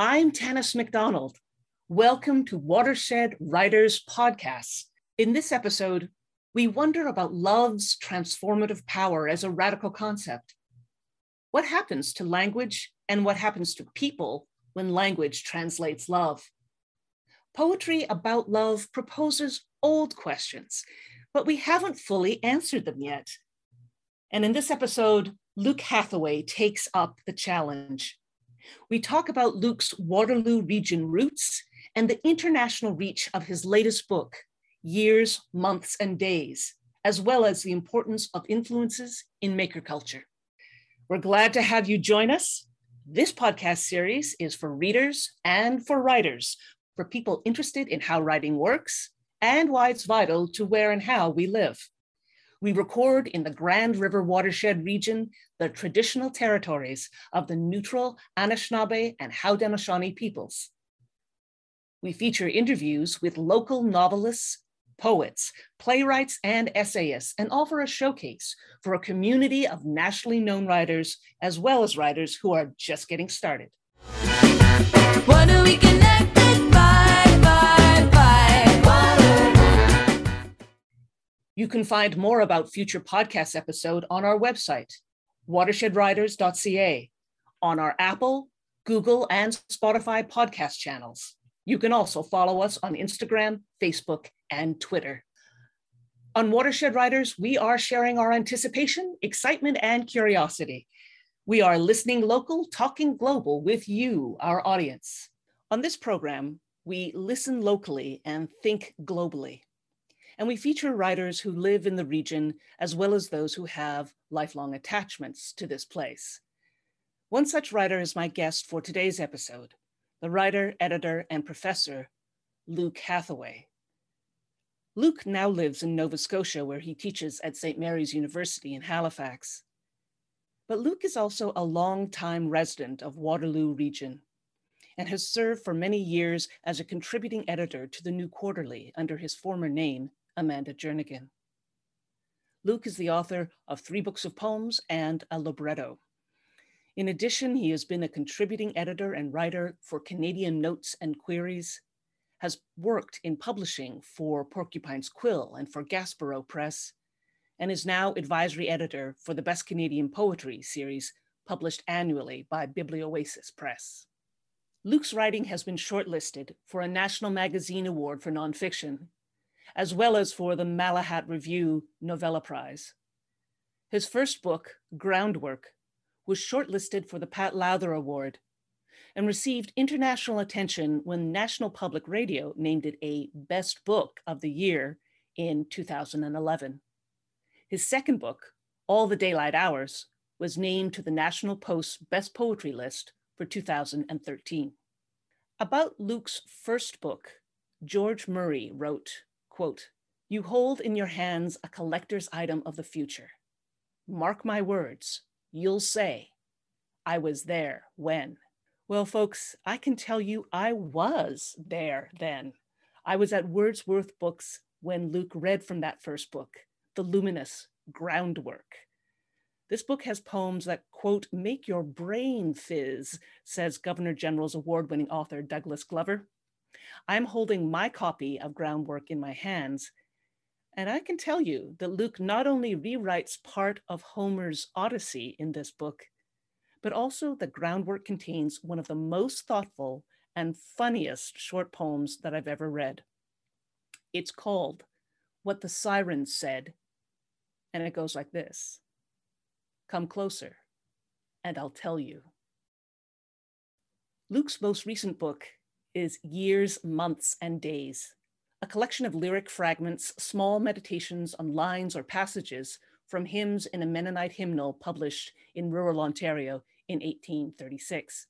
I'm Tanis MacDonald. Welcome to Watershed Writers Podcast. In this episode, we wonder about love's transformative power as a radical concept. What happens to language and what happens to people when language translates love? Poetry about love proposes old questions, but we haven't fully answered them yet. And in this episode, Luke Hathaway takes up the challenge. We talk about Luke's Waterloo region roots and the international reach of his latest book, Years, Months, and Days, as well as the importance of influences in maker culture. We're glad to have you join us. This podcast series is for readers and for writers, for people interested in how writing works and why it's vital to where and how we live. We record in the Grand River watershed region, the traditional territories of the neutral Anishinaabe and Haudenosaunee peoples. We feature interviews with local novelists, poets, playwrights, and essayists, and offer a showcase for a community of nationally known writers, as well as writers who are just getting started. You can find more about future podcast episode on our website, watershedwriters.ca, on our Apple, Google, and Spotify podcast channels. You can also follow us on Instagram, Facebook, and Twitter. On Watershed Writers, we are sharing our anticipation, excitement, and curiosity. We are listening local, talking global with you, our audience. On this program, we listen locally and think globally. And we feature writers who live in the region as well as those who have lifelong attachments to this place. One such writer is my guest for today's episode the writer, editor, and professor, Luke Hathaway. Luke now lives in Nova Scotia, where he teaches at St. Mary's University in Halifax. But Luke is also a long-time resident of Waterloo region and has served for many years as a contributing editor to the New Quarterly under his former name, Amanda Jernigan. Luke is the author of three books of poems and a libretto. In addition, he has been a contributing editor and writer for Canadian Notes and Queries, has worked in publishing for Porcupine's Quill and for Gaspereau Press, and is now advisory editor for the Best Canadian Poetry series published annually by Biblioasis Press. Luke's writing has been shortlisted for a National Magazine Award for Nonfiction, as well as for the Malahat Review Novella Prize. His first book, Groundwork, was shortlisted for the Pat Lowther Award and received international attention when National Public Radio named it a Best Book of the Year in 2011. His second book, All the Daylight Hours, was named to the National Post's Best Poetry list for 2013. About Luke's first book, George Murray wrote, quote, You hold in your hands a collector's item of the future. Mark my words, you'll say, I was there when. Well, folks, I can tell you I was there then. I was at Wordsworth Books when Luke read from that first book, The Luminous Groundwork. This book has poems that, quote, make your brain fizz, says Governor General's award winning author Douglas Glover. I'm holding my copy of Groundwork in my hands, and I can tell you that Luke not only rewrites part of Homer's Odyssey in this book, but also the groundwork contains one of the most thoughtful and funniest short poems that I've ever read. It's called What the Sirens Said, and it goes like this Come closer, and I'll tell you. Luke's most recent book is Years, Months, and Days a collection of lyric fragments, small meditations on lines or passages from hymns in a Mennonite hymnal published in rural Ontario in 1836.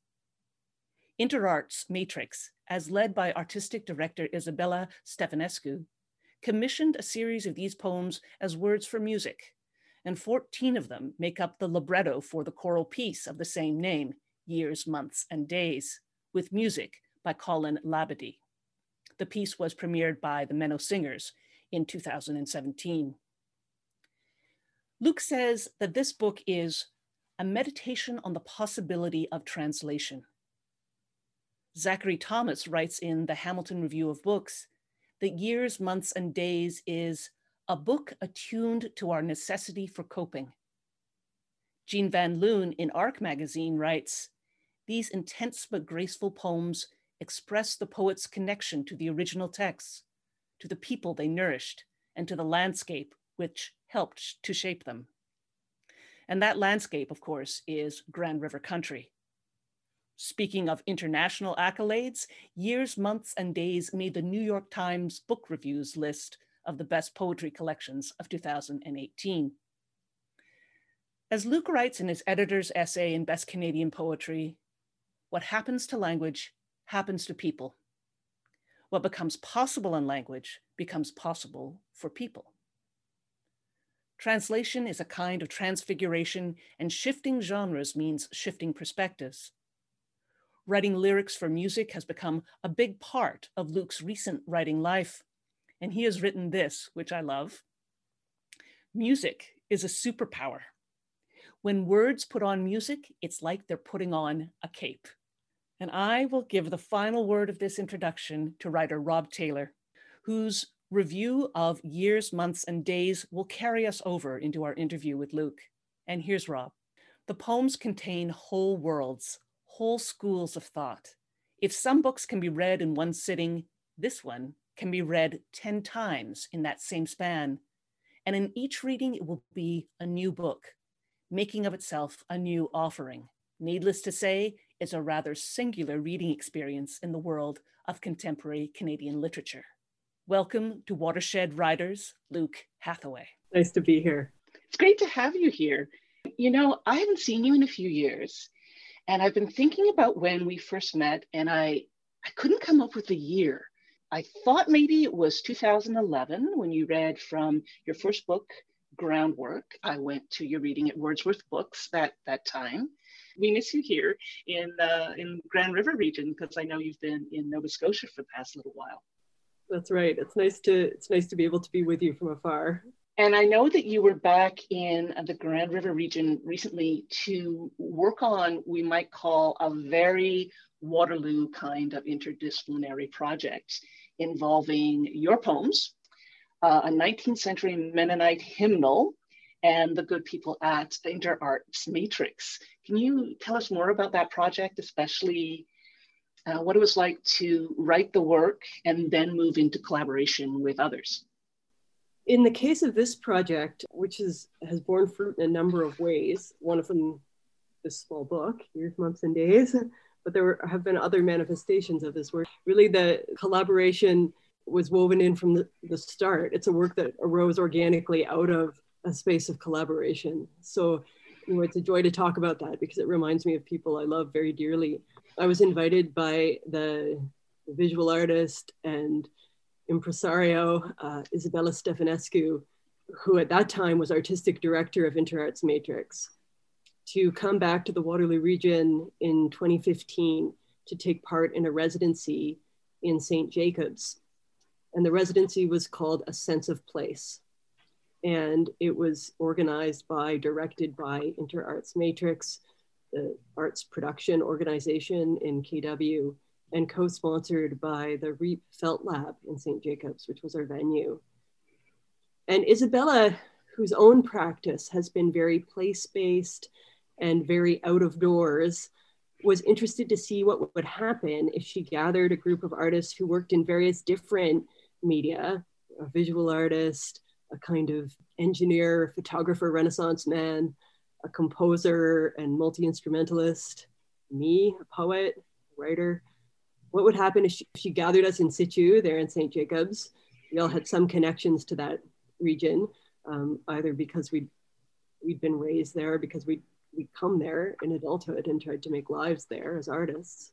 InterArts Matrix, as led by artistic director Isabella Stefanescu, commissioned a series of these poems as words for music, and 14 of them make up the libretto for the choral piece of the same name, Years, Months, and Days, with music by Colin Labadie. The piece was premiered by the Menno Singers in 2017. Luke says that this book is a meditation on the possibility of translation. Zachary Thomas writes in the Hamilton Review of Books that Years, Months, and Days is a book attuned to our necessity for coping. Jean Van Loon in Arc magazine writes These intense but graceful poems express the poet's connection to the original texts, to the people they nourished, and to the landscape which helped to shape them. And that landscape, of course, is Grand River Country. Speaking of international accolades, Years, Months, and Days made the New York Times Book Reviews list of the best poetry collections of 2018. As Luke writes in his editor's essay in Best Canadian Poetry, what happens to language happens to people. What becomes possible in language becomes possible for people. Translation is a kind of transfiguration, and shifting genres means shifting perspectives. Writing lyrics for music has become a big part of Luke's recent writing life, and he has written this, which I love. Music is a superpower. When words put on music, it's like they're putting on a cape. And I will give the final word of this introduction to writer Rob Taylor, whose review of years, months, and days will carry us over into our interview with Luke. And here's Rob. The poems contain whole worlds, whole schools of thought. If some books can be read in one sitting, this one can be read 10 times in that same span. And in each reading, it will be a new book, making of itself a new offering. Needless to say, it's a rather singular reading experience in the world of contemporary Canadian literature. Welcome to Watershed Writers, Luke Hathaway. Nice to be here. It's great to have you here. You know, I haven't seen you in a few years, and I've been thinking about when we first met, and I, I couldn't come up with a year. I thought maybe it was 2011 when you read from your first book, Groundwork. I went to your reading at Wordsworth Books that, that time. We miss you here in, uh, in Grand River region because I know you've been in Nova Scotia for the past little while. That's right. It's nice to it's nice to be able to be with you from afar. And I know that you were back in the Grand River region recently to work on, we might call a very Waterloo kind of interdisciplinary project involving your poems, uh, a 19th century Mennonite hymnal, and the good people at the InterArts Matrix. Can you tell us more about that project, especially uh, what it was like to write the work and then move into collaboration with others. In the case of this project, which is, has borne fruit in a number of ways, one of them, this small book, Years, Months, and Days, but there were, have been other manifestations of this work. Really, the collaboration was woven in from the, the start. It's a work that arose organically out of a space of collaboration. So, you know, it's a joy to talk about that because it reminds me of people I love very dearly I was invited by the visual artist and impresario uh, Isabella Stefanescu, who at that time was artistic director of InterArts Matrix, to come back to the Waterloo region in 2015 to take part in a residency in St. Jacobs. And the residency was called A Sense of Place. And it was organized by, directed by InterArts Matrix, the arts production organization in KW and co-sponsored by the REAP Felt Lab in St. Jacobs, which was our venue. And Isabella, whose own practice has been very place-based and very out of doors, was interested to see what would happen if she gathered a group of artists who worked in various different media, a visual artist, a kind of engineer, photographer, renaissance man, a composer and multi-instrumentalist, me, a poet, writer. What would happen if she, if she gathered us in situ there in St. Jacobs? We all had some connections to that region, um, either because we'd, we'd been raised there, because we'd, we'd come there in adulthood and tried to make lives there as artists.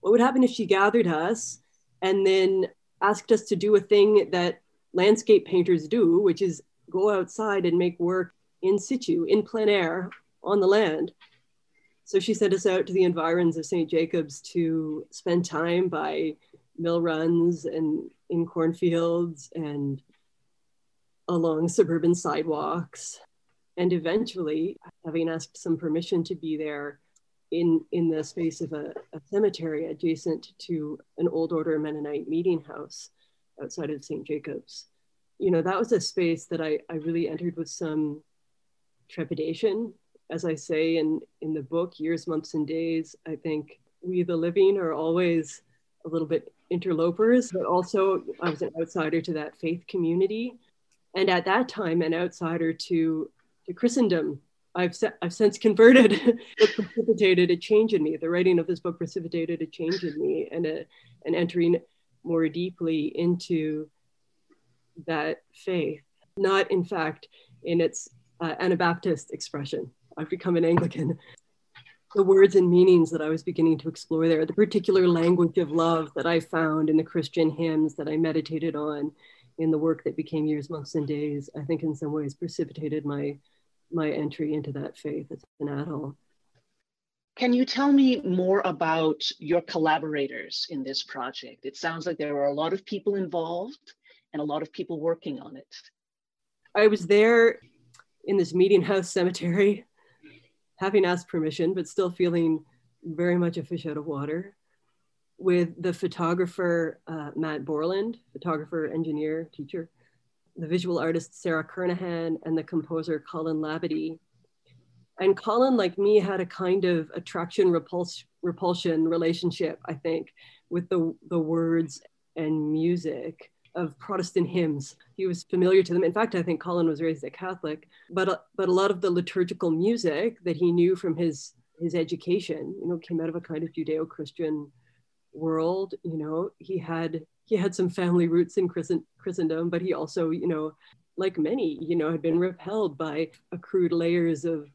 What would happen if she gathered us and then asked us to do a thing that landscape painters do, which is go outside and make work in situ, in plein air, on the land. So she sent us out to the environs of St. Jacobs to spend time by mill runs and in cornfields and along suburban sidewalks. And eventually, having asked some permission to be there in, in the space of a, a cemetery adjacent to an old order Mennonite meeting house outside of St. Jacob's. You know, that was a space that I, I really entered with some trepidation. As I say in, in the book, Years, Months, and Days, I think we, the living, are always a little bit interlopers, but also I was an outsider to that faith community. And at that time, an outsider to, to Christendom. I've, se- I've since converted. it precipitated a change in me. The writing of this book precipitated a change in me and a, an entering more deeply into that faith. Not, in fact, in its uh, Anabaptist expression. I've become an Anglican the words and meanings that I was beginning to explore there, the particular language of love that I found in the Christian hymns that I meditated on in the work that became Years, Months, and Days, I think in some ways precipitated my, my entry into that faith as an adult. Can you tell me more about your collaborators in this project? It sounds like there were a lot of people involved and a lot of people working on it. I was there in this meeting house cemetery having asked permission, but still feeling very much a fish out of water, with the photographer uh, Matt Borland, photographer, engineer, teacher, the visual artist Sarah Kernahan, and the composer Colin Labadie. And Colin, like me, had a kind of attraction repulsion, repulsion relationship, I think, with the, the words and music of Protestant hymns. He was familiar to them. In fact, I think Colin was raised a Catholic, but but a lot of the liturgical music that he knew from his his education, you know, came out of a kind of Judeo-Christian world. You know, he had he had some family roots in Christen- Christendom, but he also, you know, like many, you know, had been repelled by accrued layers of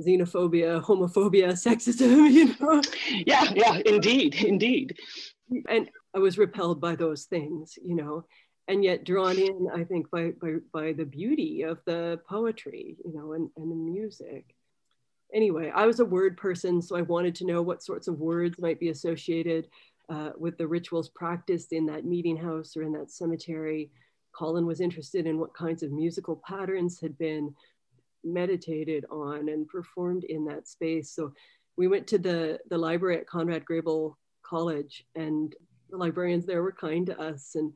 xenophobia, homophobia, sexism. You know. Yeah, yeah, indeed, indeed. And I was repelled by those things, you know and yet drawn in, I think, by, by, by the beauty of the poetry, you know, and, and the music. Anyway, I was a word person, so I wanted to know what sorts of words might be associated uh, with the rituals practiced in that meeting house or in that cemetery. Colin was interested in what kinds of musical patterns had been meditated on and performed in that space. So we went to the, the library at Conrad Grebel College and the librarians there were kind to us and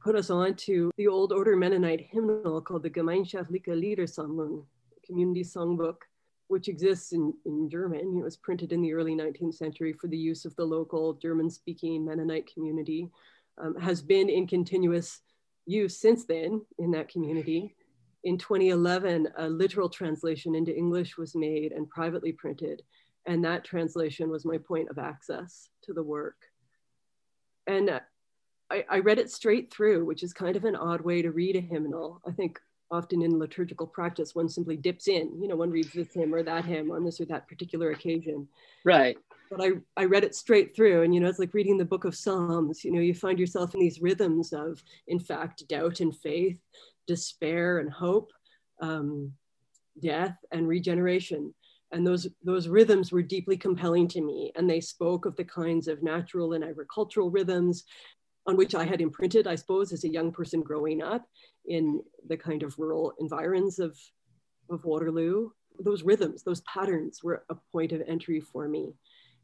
put us on to the old order Mennonite hymnal called the Gemeinschaftliche Liedersammlung, community songbook, which exists in, in German. It was printed in the early 19th century for the use of the local German speaking Mennonite community, um, has been in continuous use since then in that community. In 2011, a literal translation into English was made and privately printed. And that translation was my point of access to the work. And uh, I, I read it straight through, which is kind of an odd way to read a hymnal. I think often in liturgical practice, one simply dips in, you know, one reads this hymn or that hymn on this or that particular occasion. Right. But I, I read it straight through, and you know, it's like reading the book of Psalms. You know, you find yourself in these rhythms of, in fact, doubt and faith, despair and hope, um, death and regeneration. And those, those rhythms were deeply compelling to me. And they spoke of the kinds of natural and agricultural rhythms on which I had imprinted, I suppose, as a young person growing up in the kind of rural environs of, of Waterloo. Those rhythms, those patterns were a point of entry for me.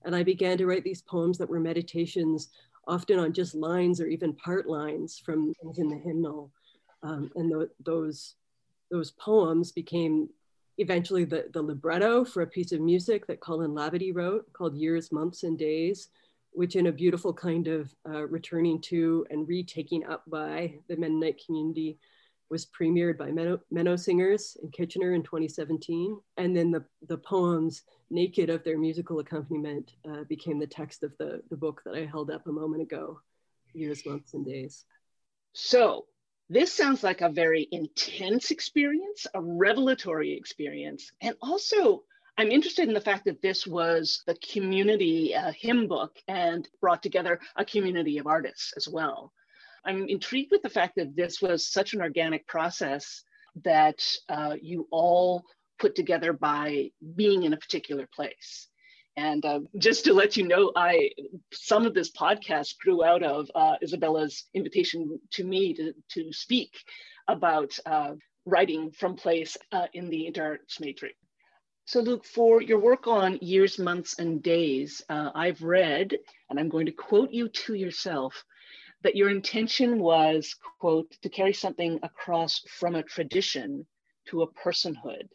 And I began to write these poems that were meditations, often on just lines or even part lines from in the hymnal. Um, and the, those, those poems became eventually the, the libretto for a piece of music that Colin Labadie wrote called Years, Months, and Days, which in a beautiful kind of uh, returning to and retaking up by the Mennonite community was premiered by Menno, Menno Singers in Kitchener in 2017. And then the, the poems, naked of their musical accompaniment, uh, became the text of the, the book that I held up a moment ago, Years, Months, and Days. So this sounds like a very intense experience, a revelatory experience, and also I'm interested in the fact that this was the community uh, hymn book and brought together a community of artists as well. I'm intrigued with the fact that this was such an organic process that uh, you all put together by being in a particular place. And uh, just to let you know, I some of this podcast grew out of uh, Isabella's invitation to me to, to speak about uh, writing from place uh, in the Interarts Matrix. So, Luke, for your work on years, months, and days, uh, I've read, and I'm going to quote you to yourself, that your intention was, quote, to carry something across from a tradition to a personhood.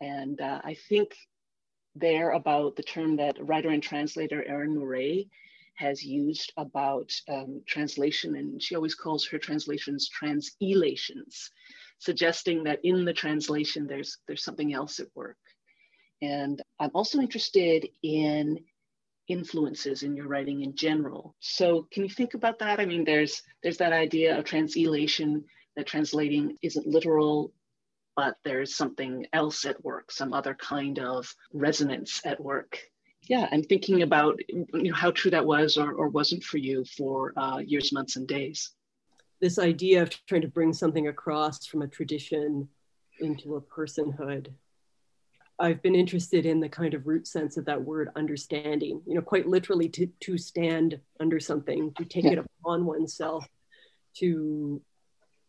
And uh, I think there about the term that writer and translator Erin Moure has used about um, translation, and she always calls her translations translations, suggesting that in the translation there's there's something else at work. And I'm also interested in influences in your writing in general. So can you think about that? I mean, there's there's that idea of translation that translating isn't literal, but there's something else at work, some other kind of resonance at work. Yeah, and thinking about you know, how true that was or, or wasn't for you for uh, years, months, and days. This idea of trying to bring something across from a tradition into a personhood I've been interested in the kind of root sense of that word understanding, you know, quite literally to, to stand under something, to take yeah. it upon oneself, to,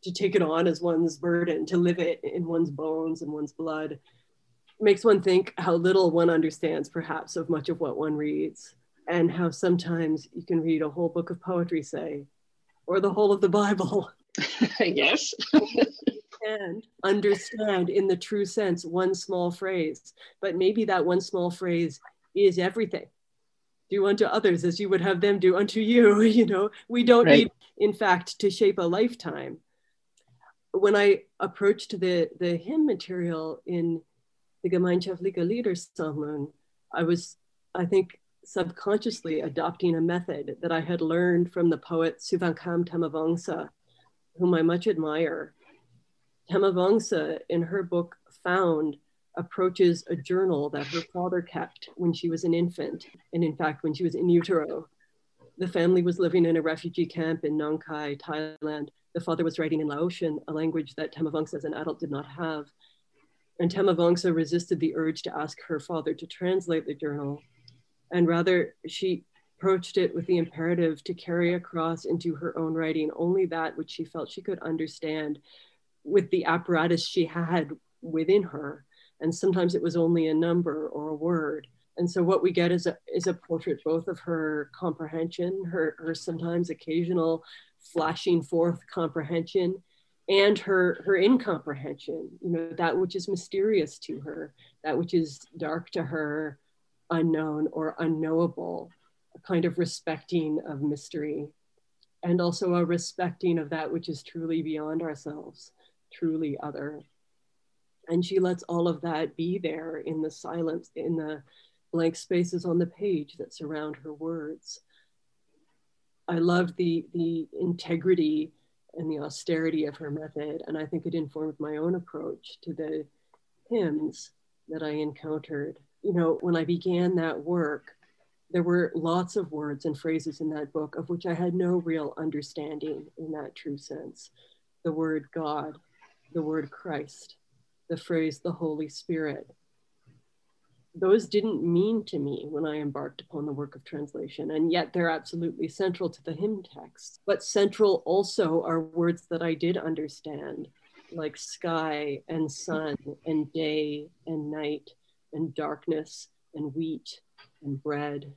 to take it on as one's burden, to live it in one's bones and one's blood. makes one think how little one understands, perhaps, of much of what one reads, and how sometimes you can read a whole book of poetry, say, or the whole of the Bible. yes. and understand in the true sense one small phrase, but maybe that one small phrase is everything. Do unto others as you would have them do unto you. You know, we don't right. need, in fact, to shape a lifetime. When I approached the, the hymn material in the Gemeinschaftliche Liedersammlung, I was, I think, subconsciously adopting a method that I had learned from the poet Souvankham Thammavongsa, whom I much admire. Thammavongsa, in her book Found, approaches a journal that her father kept when she was an infant, and in fact, when she was in utero. The family was living in a refugee camp in Nong Khai, Thailand. The father was writing in Laotian, a language that Thammavongsa as an adult did not have. And Thammavongsa resisted the urge to ask her father to translate the journal. And rather, she approached it with the imperative to carry across into her own writing only that which she felt she could understand with the apparatus she had within her. And sometimes it was only a number or a word. And so what we get is a, is a portrait both of her comprehension, her, her sometimes occasional flashing forth comprehension, and her, her incomprehension, you know, that which is mysterious to her, that which is dark to her, unknown or unknowable, a kind of respecting of mystery, and also a respecting of that which is truly beyond ourselves truly other. And she lets all of that be there in the silence, in the blank spaces on the page that surround her words. I loved the, the integrity and the austerity of her method, and I think it informed my own approach to the hymns that I encountered. You know, when I began that work, there were lots of words and phrases in that book of which I had no real understanding in that true sense. The word God, the word Christ, the phrase the Holy Spirit. Those didn't mean to me when I embarked upon the work of translation, and yet they're absolutely central to the hymn text. But central also are words that I did understand, like sky and sun and day and night and darkness and wheat and bread.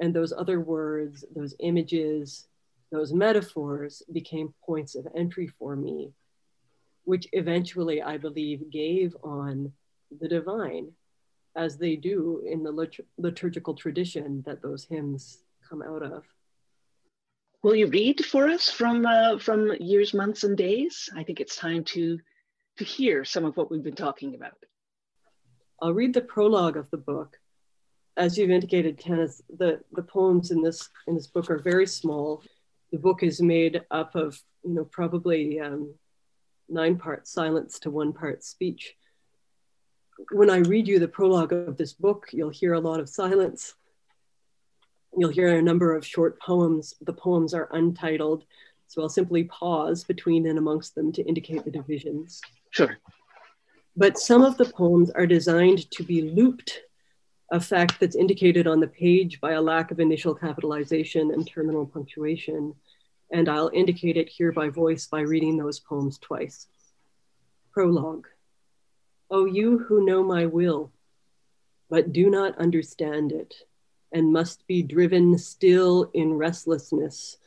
And those other words, those images, those metaphors became points of entry for me which eventually I believe gave on the divine, as they do in the lit- liturgical tradition that those hymns come out of. Will you read for us from uh, from years, months, and days? I think it's time to to hear some of what we've been talking about. I'll read the prologue of the book. As you've indicated, Kenneth, the, the poems in this in this book are very small. The book is made up of, you know, probably um, nine parts silence to one part speech. When I read you the prologue of this book, you'll hear a lot of silence. You'll hear a number of short poems. The poems are untitled, so I'll simply pause between and amongst them to indicate the divisions. Sure. But some of the poems are designed to be looped, a fact that's indicated on the page by a lack of initial capitalization and terminal punctuation and I'll indicate it here by voice by reading those poems twice. Prologue. O you who know my will, but do not understand it, and must be driven still in restlessness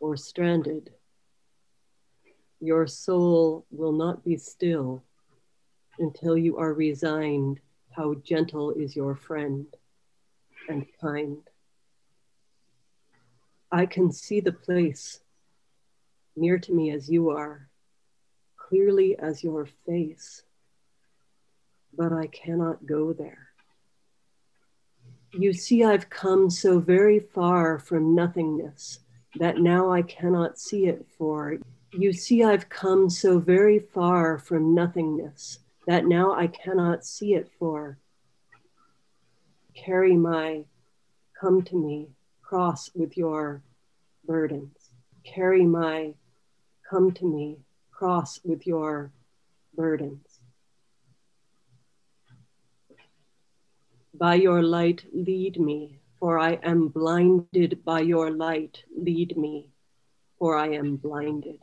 or stranded. Your soul will not be still until you are resigned how gentle is your friend and kind. I can see the place near to me as you are, clearly as your face, but I cannot go there. You see, I've come so very far from nothingness that now I cannot see it for. You see, I've come so very far from nothingness that now I cannot see it for. Carry my come to me cross with your burdens. Carry my come to me cross with your burdens. By your light, lead me, for I am blinded. By your light, lead me, for I am blinded.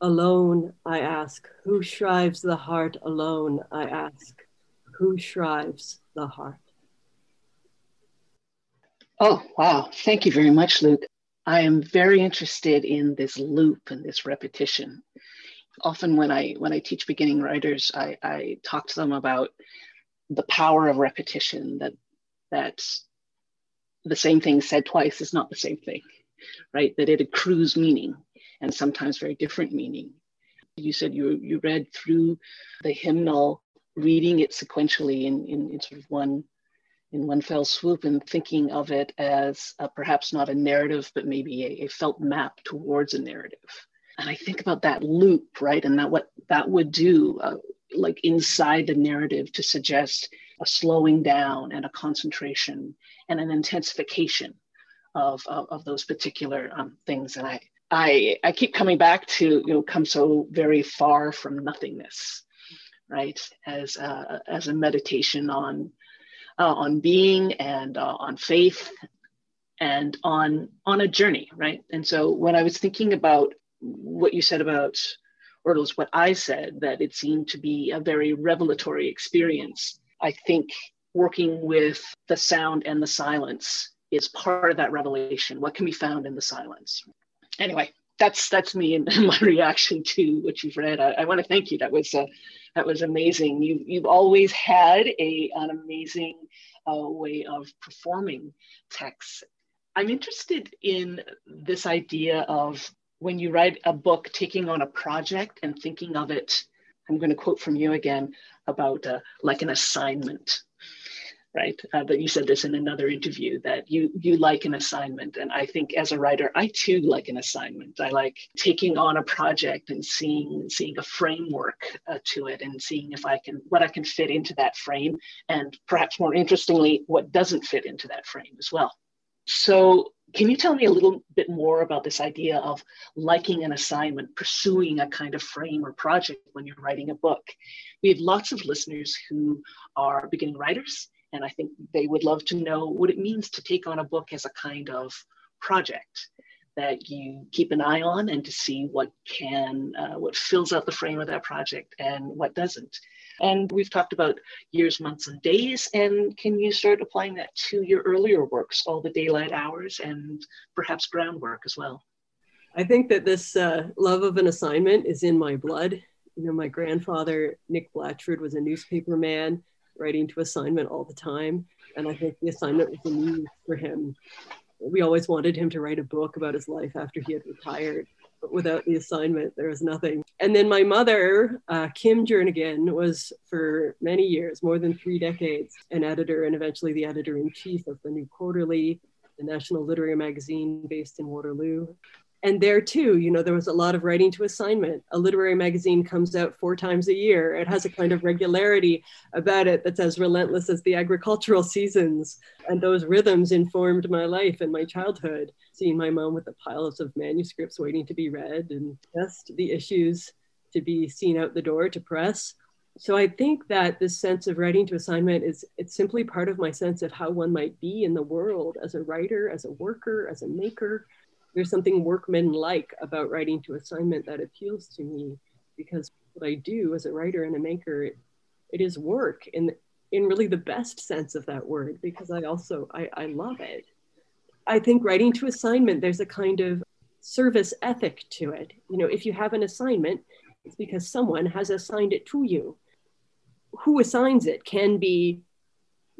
Alone, I ask, who shrives the heart alone? I ask, who shrives the heart? Oh, wow. Thank you very much, Luke. I am very interested in this loop and this repetition. Often when I when I teach beginning writers, I, I talk to them about the power of repetition, that that the same thing said twice is not the same thing, right? That it accrues meaning and sometimes very different meaning. You said you, you read through the hymnal, reading it sequentially in, in, in sort of one in one fell swoop and thinking of it as a, perhaps not a narrative, but maybe a, a, felt map towards a narrative. And I think about that loop, right? And that what that would do, uh, like inside the narrative, to suggest a slowing down and a concentration and an intensification of, of, of those particular um, things. And I, I, I keep coming back to, you know, come so very far from nothingness, right? As a, as a meditation on, uh, on being and uh, on faith and on, on a journey, right? And so when I was thinking about what you said about, or it was what I said, that it seemed to be a very revelatory experience, I think working with the sound and the silence is part of that revelation. What can be found in the silence? anyway, that's that's me and my reaction to what you've read. I, I want to thank you. That was uh, that was amazing. You you've always had a an amazing uh, way of performing texts. I'm interested in this idea of when you write a book, taking on a project and thinking of it. I'm going to quote from you again about uh, like an assignment right? Uh, but you said this in another interview that you you like an assignment, and I think as a writer, I too like an assignment. I like taking on a project and seeing seeing a framework uh, to it, and seeing if I can what I can fit into that frame, and perhaps more interestingly, what doesn't fit into that frame as well. So. Can you tell me a little bit more about this idea of liking an assignment, pursuing a kind of frame or project when you're writing a book? We have lots of listeners who are beginning writers and I think they would love to know what it means to take on a book as a kind of project that you keep an eye on and to see what can, uh, what fills out the frame of that project and what doesn't. And we've talked about years, months, and days. And can you start applying that to your earlier works, all the daylight hours and perhaps groundwork as well? I think that this uh, love of an assignment is in my blood. You know, my grandfather, Nick Blatchford, was a newspaper man writing to assignment all the time. And I think the assignment was a muse for him. We always wanted him to write a book about his life after he had retired. Without the assignment, there was nothing. And then my mother, uh, Kim Jernigan, was for many years, more than three decades, an editor and eventually the editor in chief of the New Quarterly, the national literary magazine based in Waterloo and there too, you know, there was a lot of writing to assignment. A literary magazine comes out four times a year. It has a kind of regularity about it that's as relentless as the agricultural seasons. And those rhythms informed my life and my childhood. Seeing my mom with the piles of manuscripts waiting to be read and just the issues to be seen out the door to press. So I think that this sense of writing to assignment is it's simply part of my sense of how one might be in the world as a writer, as a worker, as a maker, there's something workman-like about writing to assignment that appeals to me because what I do as a writer and a maker, it, it is work in in really the best sense of that word because I also I, I love it. I think writing to assignment, there's a kind of service ethic to it. You know, if you have an assignment, it's because someone has assigned it to you. Who assigns it can be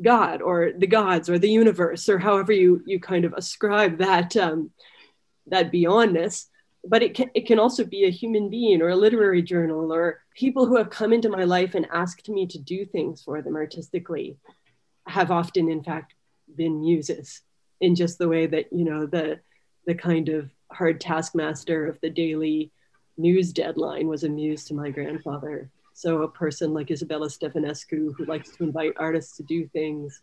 God or the gods or the universe or however you you kind of ascribe that um, that beyondness. But it can it can also be a human being or a literary journal or people who have come into my life and asked me to do things for them artistically have often in fact been muses in just the way that you know the the kind of hard taskmaster of the daily news deadline was a muse to my grandfather. So a person like Isabella Stefanescu, who likes to invite artists to do things,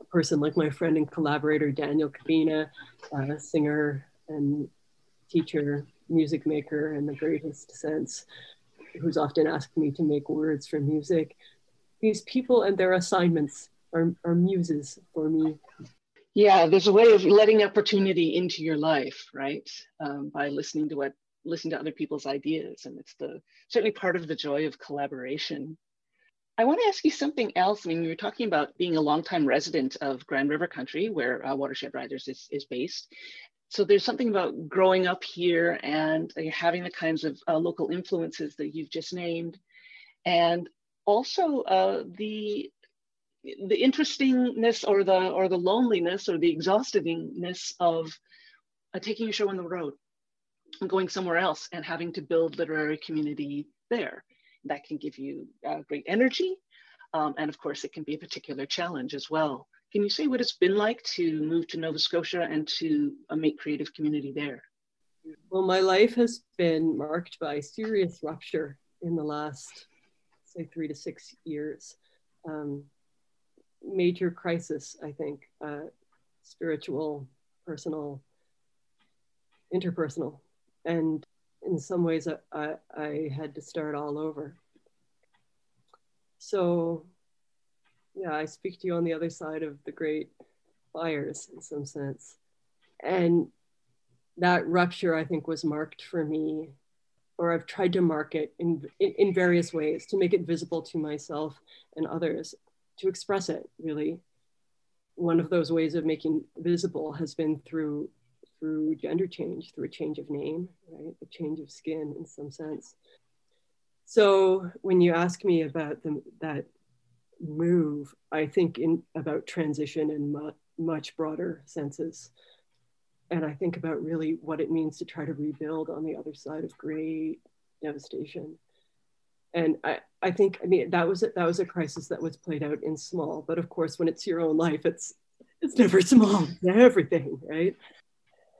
a person like my friend and collaborator Daniel Cabena, a uh, singer and teacher, music maker in the greatest sense, who's often asked me to make words for music. These people and their assignments are, are muses for me. Yeah, there's a way of letting opportunity into your life, right? Um, by listening to what, listening to other people's ideas, and it's the certainly part of the joy of collaboration. I want to ask you something else. I mean, we were talking about being a longtime resident of Grand River Country, where uh, Watershed Writers is, is based. So there's something about growing up here and uh, having the kinds of uh, local influences that you've just named, and also uh, the the interestingness or the or the loneliness or the exhaustiveness of uh, taking a show on the road and going somewhere else and having to build literary community there. That can give you uh, great energy. Um, and of course, it can be a particular challenge as well. Can you say what it's been like to move to Nova Scotia and to uh, make creative community there? Well, my life has been marked by serious rupture in the last, say, three to six years. Um, major crisis, I think, uh, spiritual, personal, interpersonal. And in some ways, I, I, I had to start all over. So, yeah, I speak to you on the other side of the great fires in some sense. And that rupture, I think, was marked for me, or I've tried to mark it in, in, in various ways to make it visible to myself and others to express it really. One of those ways of making visible has been through through gender change through a change of name right? A change of skin in some sense. So when you ask me about the, that move i think in about transition in mu- much broader senses and i think about really what it means to try to rebuild on the other side of great devastation and I, I think I mean that was a, that was a crisis that was played out in small, but of course when it's your own life, it's it's never small. Everything, right?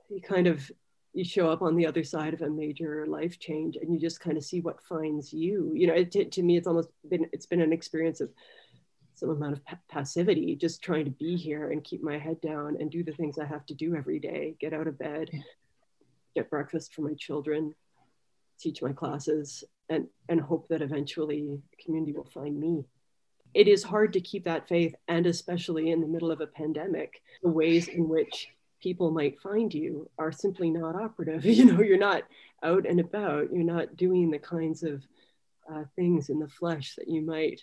You kind of you show up on the other side of a major life change, and you just kind of see what finds you. You know, it, to, to me, it's almost been it's been an experience of some amount of pa- passivity, just trying to be here and keep my head down and do the things I have to do every day. Get out of bed, get breakfast for my children, teach my classes, and, and hope that eventually the community will find me. It is hard to keep that faith, and especially in the middle of a pandemic, the ways in which people might find you are simply not operative. You know, you're not out and about, you're not doing the kinds of uh, things in the flesh that you might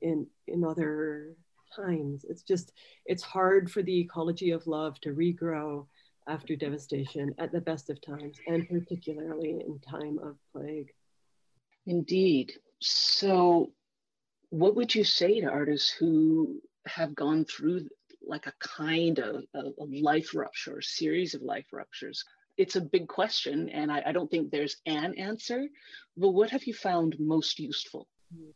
in in other times. It's just it's hard for the ecology of love to regrow after devastation at the best of times, and particularly in time of plague. Indeed. So, what would you say to artists who have gone through like a kind of, of life rupture, a series of life ruptures? It's a big question, and I, I don't think there's an answer. But what have you found most useful?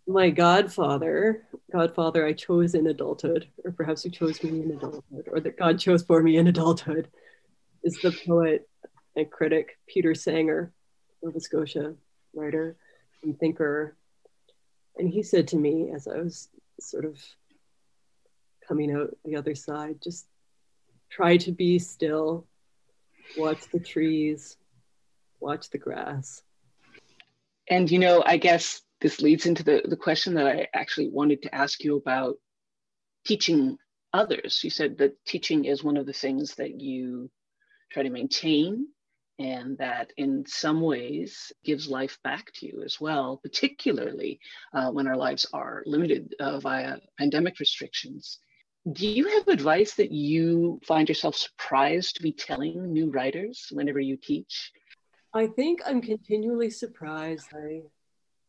My godfather, godfather I chose in adulthood, or perhaps who chose me in adulthood, or that God chose for me in adulthood, is the poet and critic Peter Sanger, Nova Scotia writer and thinker. And he said to me as I was sort of coming out the other side, just try to be still, watch the trees, watch the grass. And, you know, I guess this leads into the, the question that I actually wanted to ask you about teaching others. You said that teaching is one of the things that you try to maintain and that in some ways gives life back to you as well, particularly uh, when our lives are limited uh, via pandemic restrictions. Do you have advice that you find yourself surprised to be telling new writers whenever you teach? I think I'm continually surprised by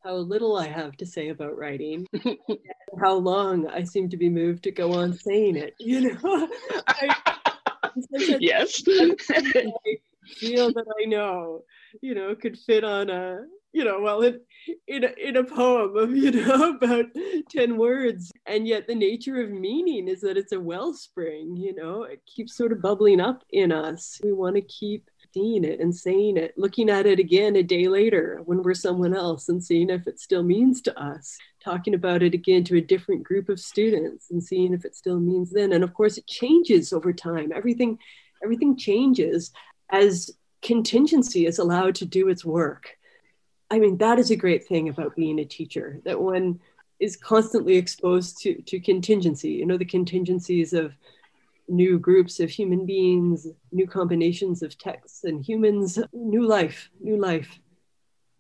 how little I have to say about writing, how long I seem to be moved to go on saying it. You know, I, yes. I feel that I know, you know, could fit on a, you know, well, in, in, a, in a poem of, you know, about 10 words. And yet the nature of meaning is that it's a wellspring, you know, it keeps sort of bubbling up in us. We want to keep seeing it and saying it, looking at it again a day later when we're someone else and seeing if it still means to us, talking about it again to a different group of students and seeing if it still means then. And of course, it changes over time. Everything, everything changes as contingency is allowed to do its work. I mean, that is a great thing about being a teacher, that one is constantly exposed to, to contingency, you know, the contingencies of new groups of human beings, new combinations of texts and humans, new life, new life.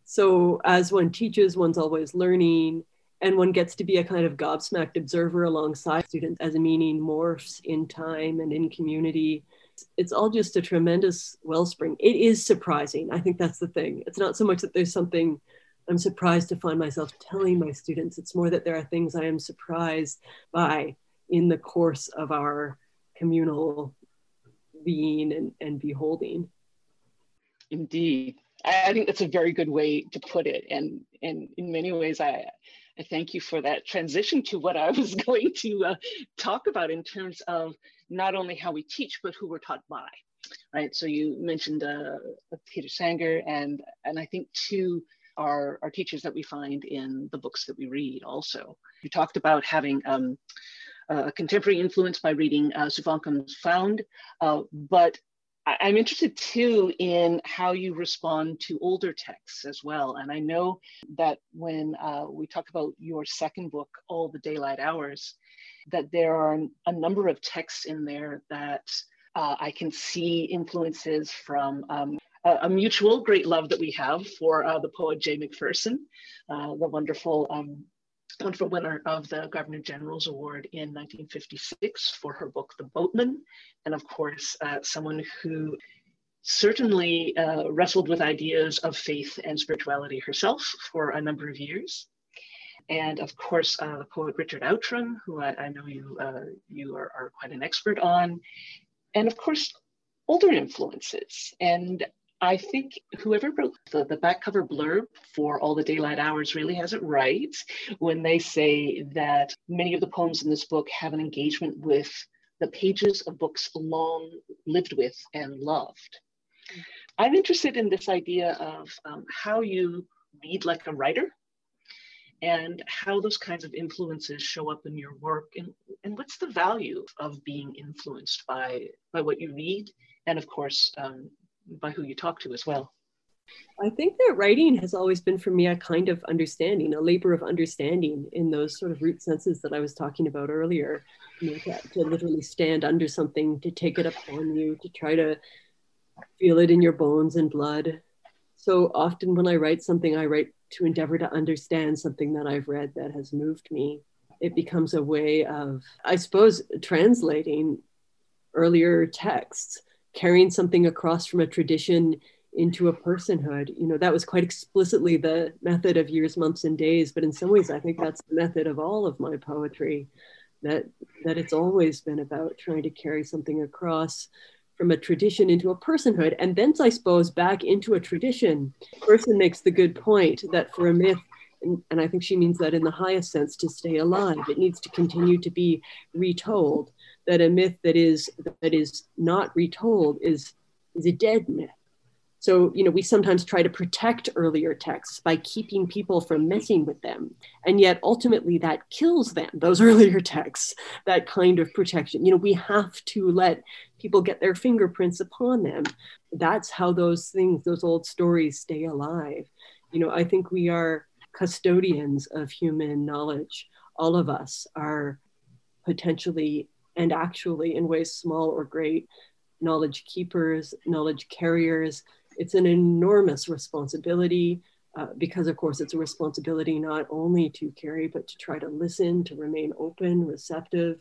So as one teaches, one's always learning, and one gets to be a kind of gobsmacked observer alongside students as a meaning morphs in time and in community. It's all just a tremendous wellspring. It is surprising. I think that's the thing. It's not so much that there's something I'm surprised to find myself telling my students, it's more that there are things I am surprised by in the course of our communal being and, and beholding. Indeed. I think that's a very good way to put it. And, and in many ways, I, I thank you for that transition to what I was going to uh, talk about in terms of not only how we teach, but who we're taught by. Right. So you mentioned uh, Peter Sanger, and and I think our our teachers that we find in the books that we read. Also, you talked about having um, contemporary influence by reading uh, Souvankham's Found, uh, but I- am interested too in how you respond to older texts as well. And I know that when uh, we talk about your second book, All the Daylight Hours, that there are a number of texts in there that uh, I can see influences from um, a, a, mutual great love that we have for uh, the poet Jay Macpherson, uh, the wonderful um, wonderful winner of the Governor General's Award in 1956 for her book, The Boatman, and of course, uh, someone who certainly uh, wrestled with ideas of faith and spirituality herself for a number of years. And of course, uh, the poet Richard Outram, who I, I know you, uh, you are, are quite an expert on. And of course, older influences. And I think whoever wrote the, the back cover blurb for All the Daylight Hours really has it right when they say that many of the poems in this book have an engagement with the pages of books long lived with and loved. I'm interested in this idea of um, how you read like a writer and how those kinds of influences show up in your work and, and what's the value of being influenced by, by what you read and of course um, by who you talk to as well. I think that writing has always been for me a kind of understanding, a labor of understanding in those sort of root senses that I was talking about earlier. You know, to, to literally stand under something, to take it upon you, to try to feel it in your bones and blood. So often when I write something, I write to endeavor to understand something that I've read that has moved me. It becomes a way of, I suppose, translating earlier texts carrying something across from a tradition into a personhood. You know, that was quite explicitly the method of years, months, and days. But in some ways, I think that's the method of all of my poetry. That that it's always been about trying to carry something across from a tradition into a personhood, and thence I suppose back into a tradition. Person makes the good point that for a myth. And, and I think she means that in the highest sense to stay alive. It needs to continue to be retold that a myth that is that is not retold is is a dead myth. So, you know, we sometimes try to protect earlier texts by keeping people from messing with them. And yet ultimately that kills them, those earlier texts, that kind of protection. You know, we have to let people get their fingerprints upon them. That's how those things, those old stories stay alive. You know, I think we are custodians of human knowledge. All of us are potentially and actually, in ways small or great, knowledge keepers, knowledge carriers. It's an enormous responsibility uh, because, of course, it's a responsibility not only to carry, but to try to listen, to remain open, receptive,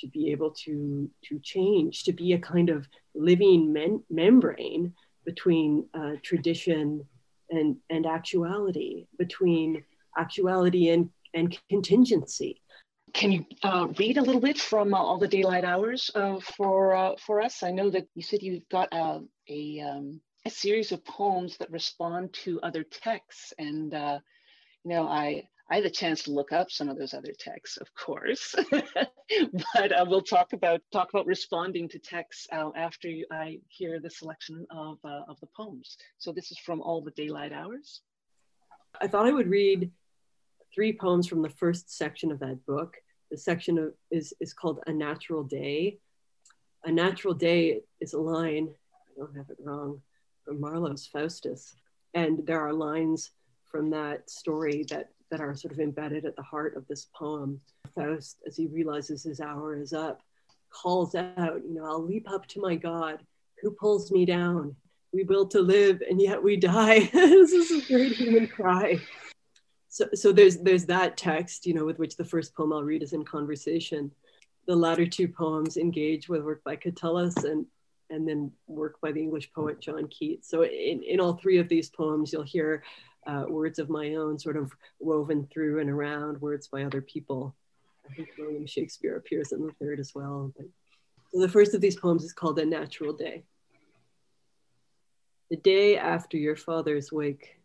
to be able to, to change, to be a kind of living men- membrane between uh, tradition and, and actuality, between actuality and, and contingency. Can you uh, read a little bit from uh, all the daylight hours uh, for uh, for us? I know that you said you've got uh, a um, a series of poems that respond to other texts, and uh, you know I I had a chance to look up some of those other texts, of course, but we'll talk about talk about responding to texts after you, I hear the selection of of the poems. So this is from all the daylight hours. I thought I would read three poems from the first section of that book. The section of, is, is called A Natural Day. A Natural Day is a line, I don't have it wrong, from Marlowe's Faustus. And there are lines from that story that, that are sort of embedded at the heart of this poem. Faust, as he realizes his hour is up, calls out, you know, I'll leap up to my God. Who pulls me down? We will to live and yet we die. this is a great human cry so, so there's there's that text, you know, with which the first poem I'll read is in conversation. The latter two poems engage with work by Catullus and and then work by the English poet John Keats. So in, in all three of these poems, you'll hear uh, words of my own sort of woven through and around words by other people. I think William Shakespeare appears in the third as well. But, so the first of these poems is called A Natural Day. The day after your father's wake,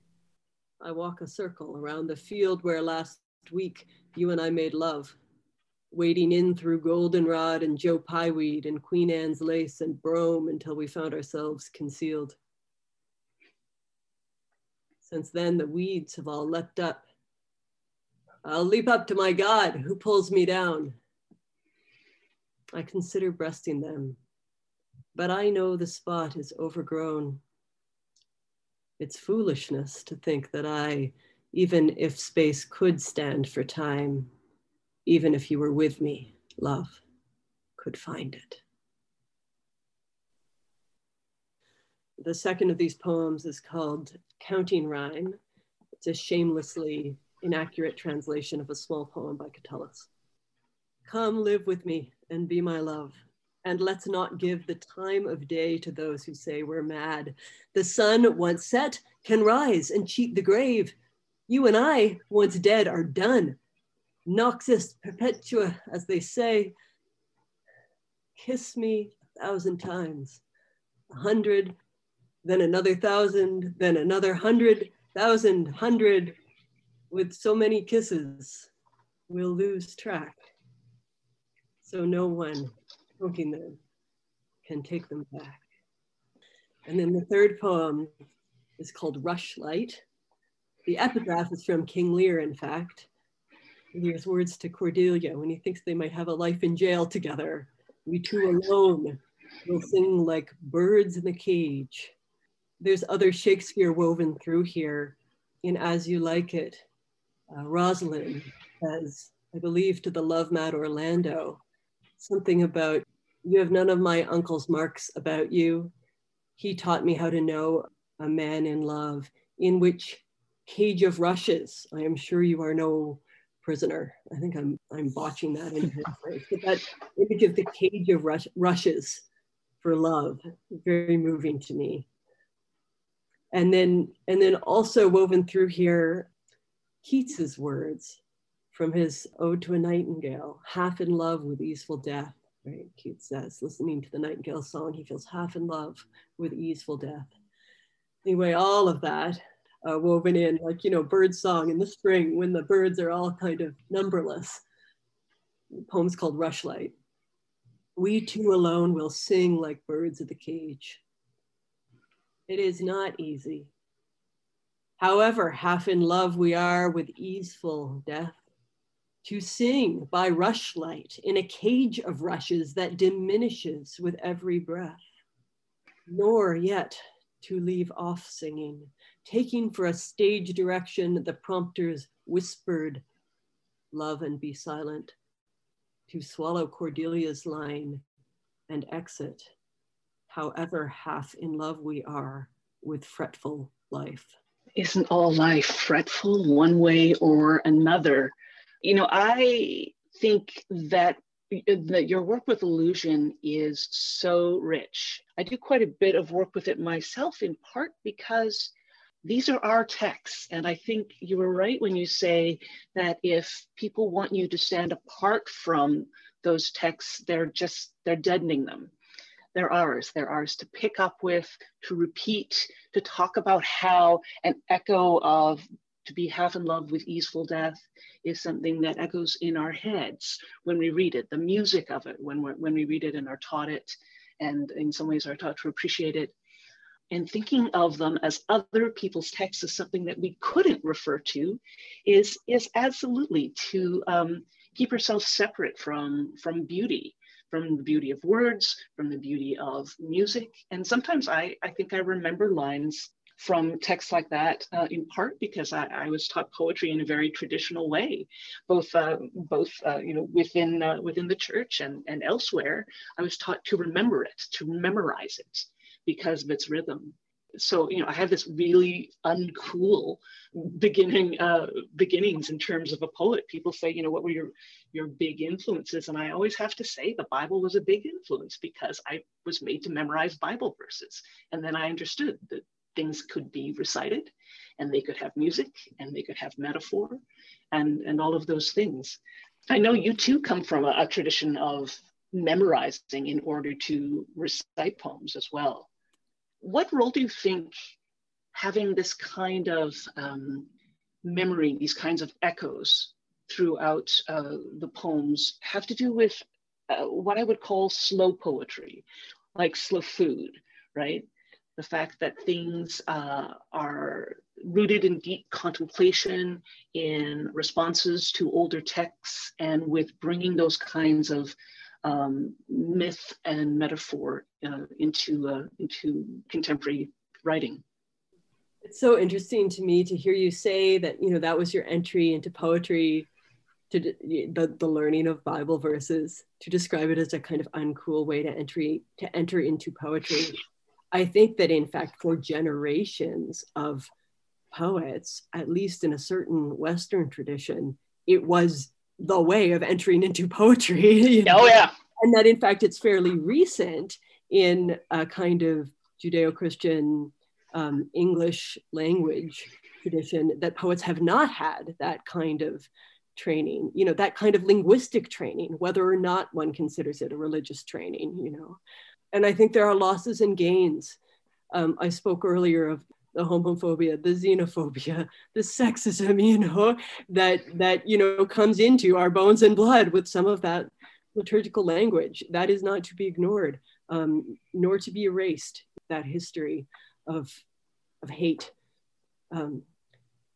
I walk a circle around the field where last week you and I made love, wading in through goldenrod and Joe Pye weed and Queen Anne's lace and brome until we found ourselves concealed. Since then, the weeds have all leapt up. I'll leap up to my God who pulls me down. I consider breasting them, but I know the spot is overgrown it's foolishness to think that I, even if space could stand for time, even if you were with me, love, could find it. The second of these poems is called Counting Rhyme. It's a shamelessly inaccurate translation of a small poem by Catullus. Come live with me and be my love and let's not give the time of day to those who say we're mad. The sun, once set, can rise and cheat the grave. You and I, once dead, are done. Nox est perpetua, as they say. Kiss me a thousand times, a hundred, then another thousand, then another hundred, thousand, hundred. With so many kisses, we'll lose track. So no one smoking them can take them back. And then the third poem is called Rushlight. The epigraph is from King Lear, in fact. Lear's words to Cordelia when he thinks they might have a life in jail together. We two alone will sing like birds in the cage. There's other Shakespeare woven through here in As You Like It. Uh, Rosalind says, I believe to the love mad Orlando, something about you have none of my uncle's marks about you. He taught me how to know a man in love, in which cage of rushes, I am sure you are no prisoner. I think I'm I'm botching that in phrase, but that image of the cage of rush, rushes for love, very moving to me. And then and then also woven through here, Keats's words from his Ode to a Nightingale, half in love with easeful death right? Keats says, listening to the nightingale song, he feels half in love with easeful death. Anyway, all of that uh, woven in, like, you know, bird song in the spring when the birds are all kind of numberless. The poem's called Rushlight. We two alone will sing like birds of the cage. It is not easy. However, half in love we are with easeful death to sing by rushlight in a cage of rushes that diminishes with every breath, nor yet to leave off singing, taking for a stage direction the prompter's whispered, love and be silent, to swallow Cordelia's line and exit, however half in love we are with fretful life? Isn't all life fretful one way or another? You know, I think that uh, that your work with illusion is so rich. I do quite a bit of work with it myself, in part because these are our texts. And I think you were right when you say that if people want you to stand apart from those texts, they're just, they're deadening them. They're ours. They're ours to pick up with, to repeat, to talk about how an echo of to be half in love with easeful death is something that echoes in our heads when we read it, the music of it, when, we when we read it and are taught it, and in some ways are taught to appreciate it. And thinking of them as other people's texts as something that we couldn't refer to is, is absolutely to um, keep ourselves separate from, from beauty from the beauty of words, from the beauty of music. And sometimes I, I think I remember lines from texts like that, uh, in part because I, I, was taught poetry in a very traditional way, both uh, both uh, you know within uh, within the church and and elsewhere. I was taught to remember it, to memorize it, because of its rhythm. So you know, I have this really uncool beginning uh, beginnings in terms of a poet. People say, you know, what were your your big influences? And I always have to say the Bible was a big influence because I was made to memorize Bible verses, and then I understood that things could be recited and they could have music and they could have metaphor and, and all of those things. I know you too come from a, a tradition of memorizing in order to recite poems as well. What role do you think having this kind of um, memory, these kinds of echoes throughout uh, the poems have to do with uh, what I would call slow poetry, like slow food, right? The fact that things uh, are rooted in deep contemplation, in responses to older texts, and with bringing those kinds of um, myth and metaphor uh, into, uh, into contemporary writing. It's so interesting to me to hear you say that, you know, that was your entry into poetry, to the, the learning of Bible verses, to describe it as a kind of uncool way to entry, to enter into poetry. I think that in fact, for generations of poets, at least in a certain Western tradition, it was the way of entering into poetry. You know? Oh, yeah. And that in fact, it's fairly recent in a kind of Judeo Christian um, English language tradition that poets have not had that kind of training, you know, that kind of linguistic training, whether or not one considers it a religious training, you know and I think there are losses and gains. Um, I spoke earlier of the homophobia, the xenophobia, the sexism, you know, that that you know comes into our bones and blood with some of that liturgical language. That is not to be ignored, um, nor to be erased. That history of of hate. Um,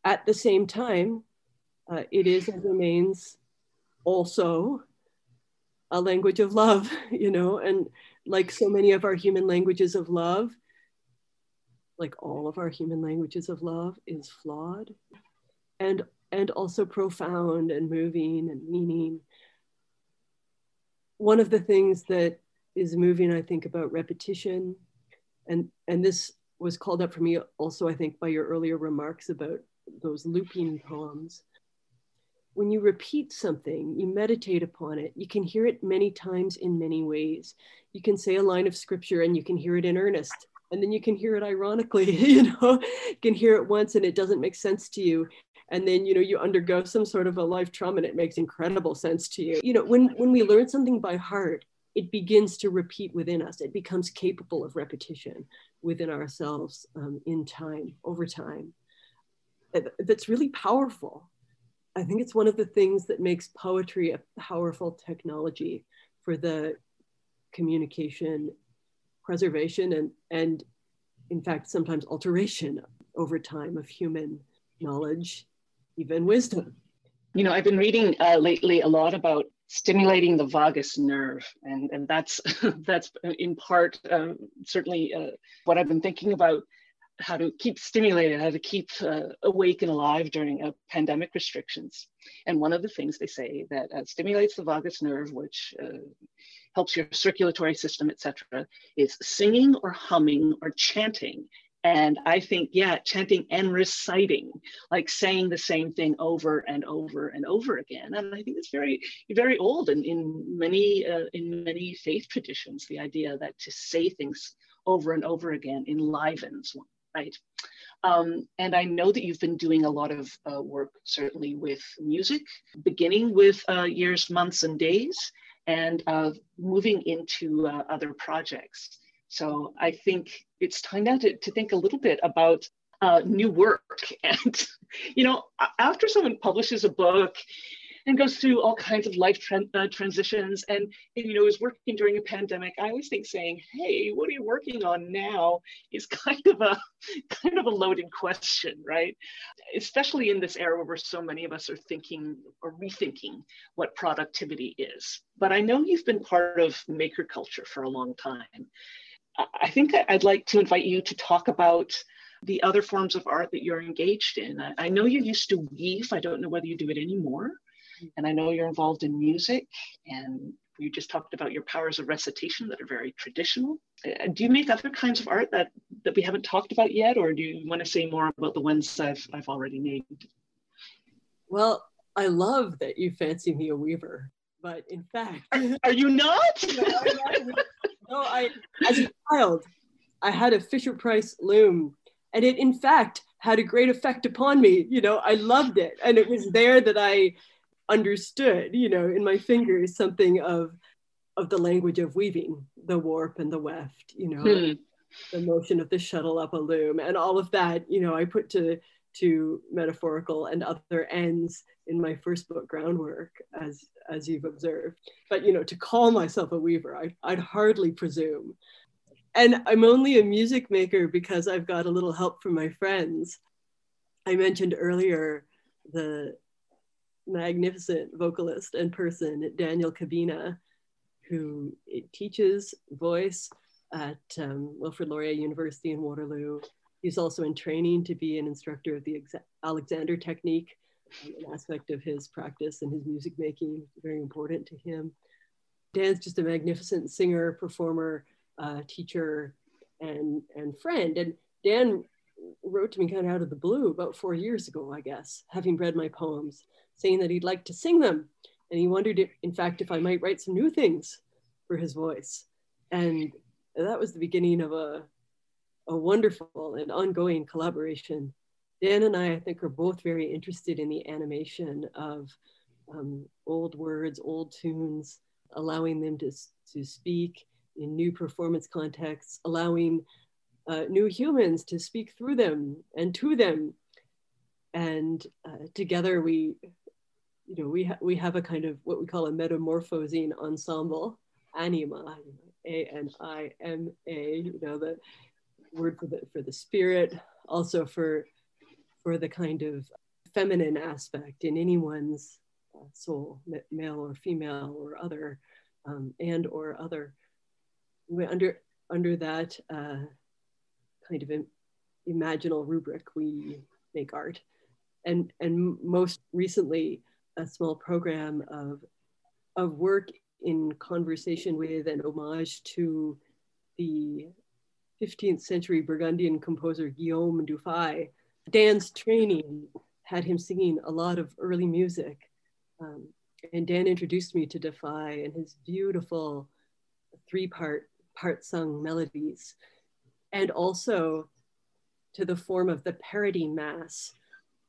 at the same time, uh, it is and remains also a language of love, you know, and like so many of our human languages of love, like all of our human languages of love, is flawed and, and also profound and moving and meaning. One of the things that is moving, I think, about repetition, and, and this was called up for me also, I think, by your earlier remarks about those looping poems when you repeat something, you meditate upon it, you can hear it many times in many ways. You can say a line of scripture and you can hear it in earnest, and then you can hear it ironically, you know, you can hear it once and it doesn't make sense to you. And then, you know, you undergo some sort of a life trauma and it makes incredible sense to you. You know, when, when we learn something by heart, it begins to repeat within us. It becomes capable of repetition within ourselves um, in time, over time. That's really powerful I think it's one of the things that makes poetry a powerful technology for the communication, preservation, and, and in fact, sometimes alteration over time of human knowledge, even wisdom. You know, I've been reading uh, lately a lot about stimulating the vagus nerve, and, and that's that's in part um, certainly uh, what I've been thinking about how to keep stimulated, how to keep uh, awake and alive during uh, pandemic restrictions. And one of the things they say that uh, stimulates the vagus nerve, which uh, helps your circulatory system, etc., is singing or humming or chanting And I think, yeah, chanting and reciting, like saying the same thing over and over and over again. And I think it's very, very old in, in many uh, in many faith traditions. The idea that to say things over and over again enlivens one, right? Um, and I know that you've been doing a lot of uh, work, certainly with music, beginning with uh, years, months, and days, and uh, moving into uh, other projects. So I think it's time now to, to think a little bit about uh, new work. And, you know, after someone publishes a book, and goes through all kinds of life uh, transitions and, and, you know is working during a pandemic i always think saying hey what are you working on now is kind of a kind of a loaded question right especially in this era where so many of us are thinking or rethinking what productivity is but i know you've been part of maker culture for a long time i think i'd like to invite you to talk about the other forms of art that you're engaged in. I, I, know you used to weave. I don't know whether you do it anymore. And I know you're involved in music and you just talked about your powers of recitation that are very traditional. Uh, do you make other kinds of art that, that we haven't talked about yet, or do you want to say more about the ones I've, I've already named? Well, I love that you fancy me a weaver, but in fact, are, are you not? no, I, as a child, I had a Fisher Price loom, and it in fact had a great effect upon me. You know, I loved it, and it was there that I understood, you know, in my fingers something of of the language of weaving, the warp and the weft, you know, hmm. the motion of the shuttle up a loom, and all of that, you know, I put to to metaphorical and other ends in my first book groundwork as as you've observed. But you know to call myself a weaver I, i'd hardly presume. And i'm only a music maker because i've got a little help from my friends. I mentioned earlier the magnificent vocalist and person, Daniel Cabena, who teaches voice at um, Wilfrid Laurier University in Waterloo. He's also in training to be an instructor of the Alexander technique, an aspect of his practice and his music making, very important to him. Dan's just a magnificent singer, performer, uh, teacher, and, and friend. And Dan wrote to me kind of out of the blue about four years ago, I guess, having read my poems saying that he'd like to sing them. And he wondered, if, in fact, if I might write some new things for his voice. And that was the beginning of a, a wonderful and ongoing collaboration. Dan and I, I think, are both very interested in the animation of um, old words, old tunes, allowing them to, to speak in new performance contexts, allowing uh, new humans to speak through them and to them. And uh, together we you know, we, ha- we have a kind of what we call a metamorphosing ensemble, anima, A N I M A, you know, the word for the, for the spirit, also for, for the kind of feminine aspect in anyone's uh, soul, male or female or other, um, and or other. We, under, under that uh, kind of Im- imaginal rubric, we make art. And, and most recently, a small program of, of work in conversation with and homage to the 15th century Burgundian composer Guillaume Dufay. Dan's training had him singing a lot of early music. Um, and Dan introduced me to Dufay and his beautiful three part, part sung melodies, and also to the form of the parody mass,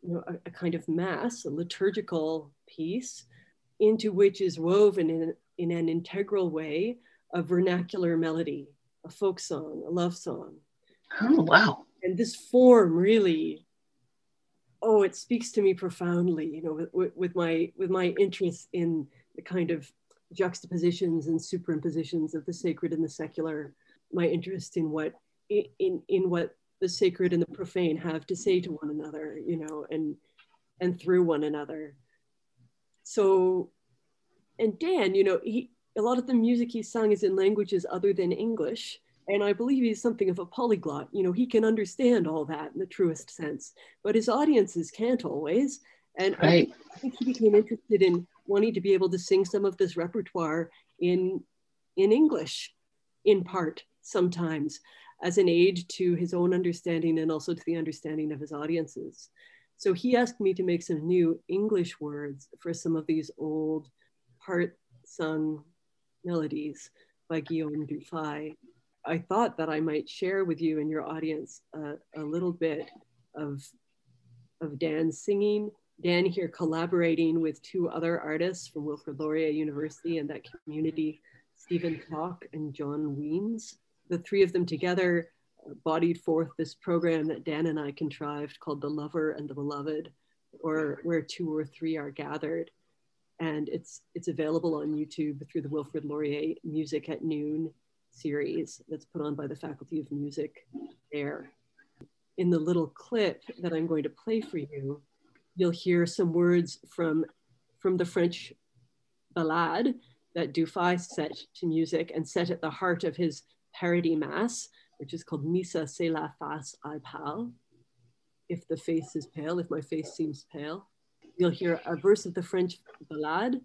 you know, a, a, kind of mass, a liturgical piece, into which is woven in, in an integral way a vernacular melody, a folk song, a love song. Oh, wow. And this form really, oh, it speaks to me profoundly, you know, with, with my with my interest in the kind of juxtapositions and superimpositions of the sacred and the secular, my interest in what in in what the sacred and the profane have to say to one another, you know, and and through one another. So, and Dan, you know, he a lot of the music he sung is in languages other than English. And I believe he's something of a polyglot. You know, he can understand all that in the truest sense, but his audiences can't always. And right. I, I think he became interested in wanting to be able to sing some of this repertoire in in English, in part sometimes. As an aid to his own understanding and also to the understanding of his audiences. So he asked me to make some new English words for some of these old part sung melodies by Guillaume Dufay. I thought that I might share with you and your audience a, a little bit of, of Dan's singing. Dan here collaborating with two other artists from Wilfrid Laurier University and that community, Stephen Talk and John Weens. The three of them together bodied forth this program that Dan and I contrived called The Lover and the Beloved, or where two or three are gathered. And it's, it's available on YouTube through the Wilfrid Laurier Music at Noon series that's put on by the Faculty of Music there. In the little clip that I'm going to play for you, you'll hear some words from, from the French ballade that Dufay set to music and set at the heart of his parody mass, which is called Missa Se la face ay pale. If the face is pale, if my face seems pale. You'll hear a verse of the French ballade,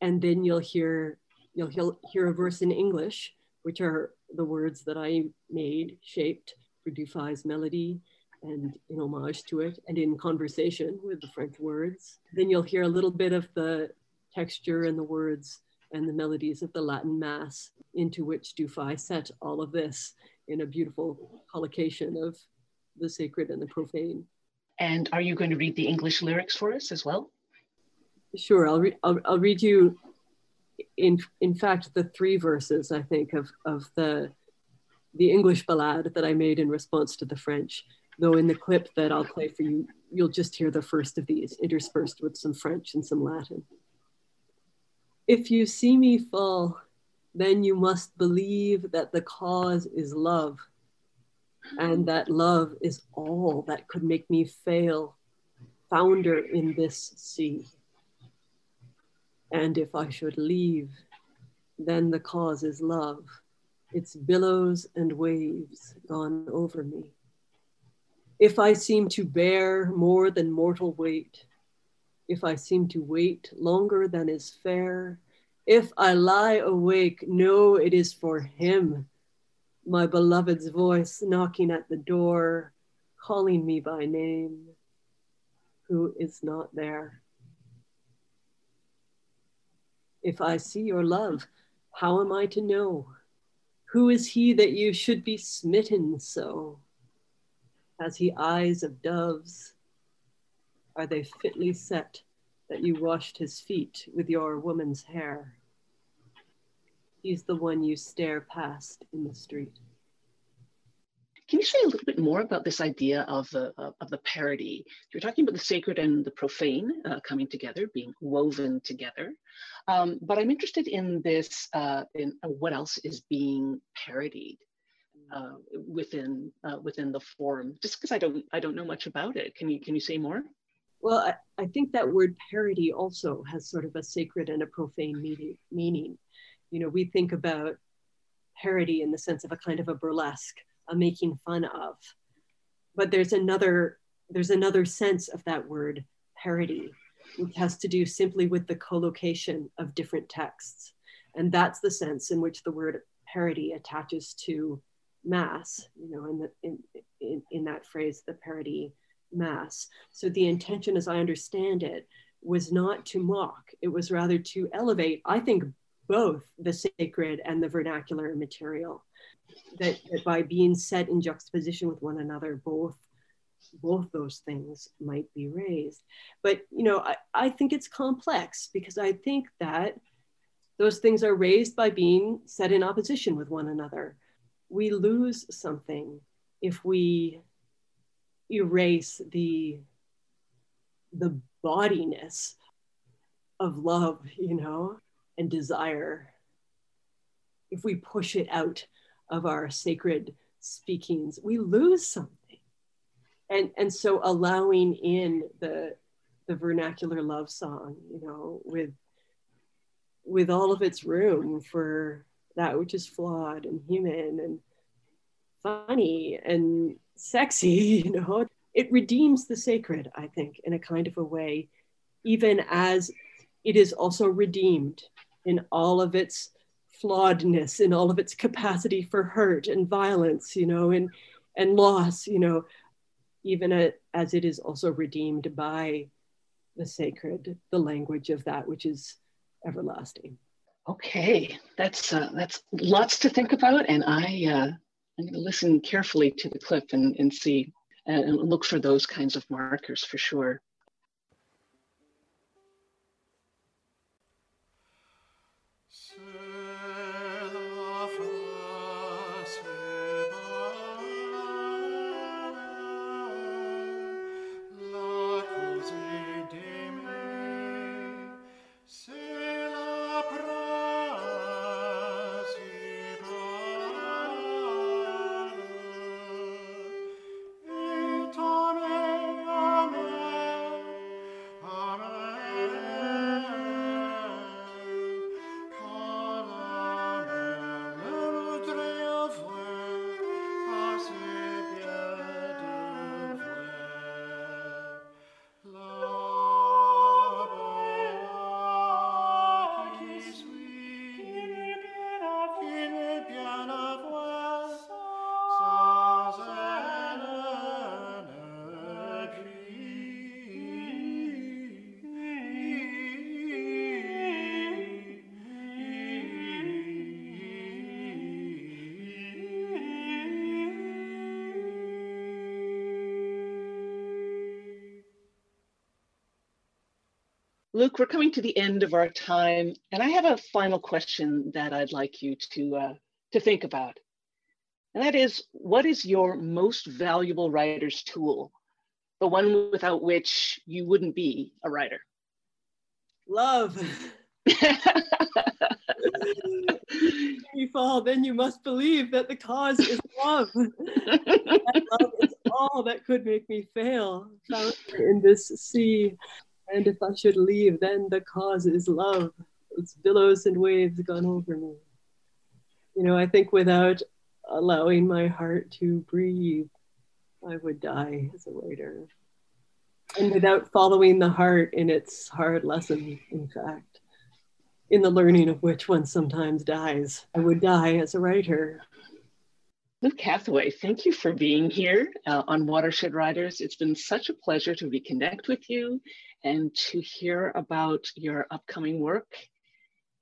and then you'll hear you'll hear a verse in English, which are the words that I made, shaped for Dufay's melody and in homage to it, and in conversation with the French words. Then you'll hear a little bit of the texture and the words and the melodies of the Latin Mass into which Dufay set all of this in a beautiful collocation of the sacred and the profane. And are you going to read the English lyrics for us as well? Sure, I'll, re- I'll, I'll read you, in, in fact, the three verses, I think, of, of the, the English ballad that I made in response to the French. Though in the clip that I'll play for you, you'll just hear the first of these interspersed with some French and some Latin. If you see me fall, then you must believe that the cause is love, and that love is all that could make me fail, founder in this sea. And if I should leave, then the cause is love, its billows and waves gone over me. If I seem to bear more than mortal weight, if I seem to wait longer than is fair, if I lie awake, know it is for him, my beloved's voice knocking at the door, calling me by name, who is not there. If I see your love, how am I to know? Who is he that you should be smitten so? Has he eyes of doves? Are they fitly set? that you washed his feet with your woman's hair. He's the one you stare past in the street. Can you say a little bit more about this idea of the of the parody? You're talking about the sacred and the profane uh, coming together, being woven together. Um, but I'm interested in this, uh, in uh, what else is being parodied uh, within uh, within the form. Just because I don't I don't know much about it. Can you can you say more? Well, I, I, think that word parody also has sort of a sacred and a profane meaning, meaning. You know, we think about parody in the sense of a kind of a burlesque, a making fun of. But there's another there's another sense of that word parody, which has to do simply with the collocation of different texts. And that's the sense in which the word parody attaches to mass, you know, in, the, in, in, in that phrase, the parody Mass. So the intention, as I understand it, was not to mock, it was rather to elevate, I think, both the sacred and the vernacular material. That, that by being set in juxtaposition with one another, both both those things might be raised. But you know, I, I think it's complex because I think that those things are raised by being set in opposition with one another. We lose something if we erase the the bodiness of love, you know, and desire. If we push it out of our sacred speakings, we lose something. And, and so allowing in the, the vernacular love song, you know, with, with all of its room for that which is flawed and human and funny and sexy, you know. It redeems the sacred, I think, in a kind of a way, even as it is also redeemed in all of its flawedness in all of its capacity for hurt and violence, you know, and and loss, you know, even a, as it is also redeemed by the sacred, the language of that which is everlasting. Okay, that's uh, that's lots to think about, and I uh, I'm going to listen carefully to the clip and, and see and look for those kinds of markers for sure. Luke, we're coming to the end of our time, and I have a final question that I'd like you to, uh, to think about. And that is, what is your most valuable writer's tool? The one without which you wouldn't be a writer? Love. you fall, then you must believe that the cause is love. love is all that could make me fail. In this sea and if I should leave, then the cause is love. Its billows and waves gone over me. You know, I think without allowing my heart to breathe, I would die as a writer. And without following the heart in its hard lesson, in fact, in the learning of which one sometimes dies, I would die as a writer. Luke Hathaway, thank you for being here uh, on Watershed Writers. It's been such a pleasure to reconnect with you and to hear about your upcoming work.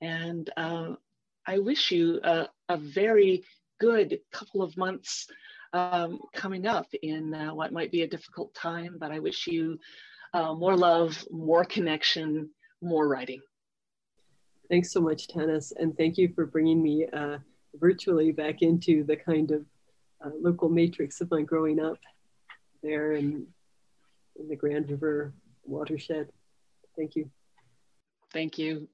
And uh, I wish you a, a, very good couple of months um, coming up in uh, what might be a difficult time, but I wish you uh, more love, more connection, more writing. Thanks so much, Tanis, and thank you for bringing me uh, virtually back into the kind of uh, local matrix of my growing up there in, in the Grand River watershed. Thank you. Thank you.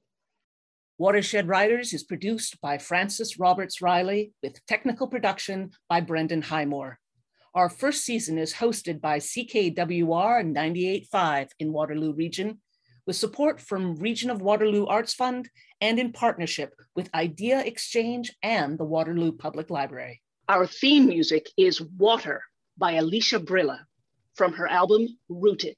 Watershed Writers is produced by Frances Roberts Reilly with technical production by Brendon Highmore. Our first season is hosted by CKWR 98.5 in Waterloo Region with support from Region of Waterloo Arts Fund and in partnership with Idea Exchange and the Waterloo Public Library. Our theme music is Water by Alysha Brilla from her album Rooted.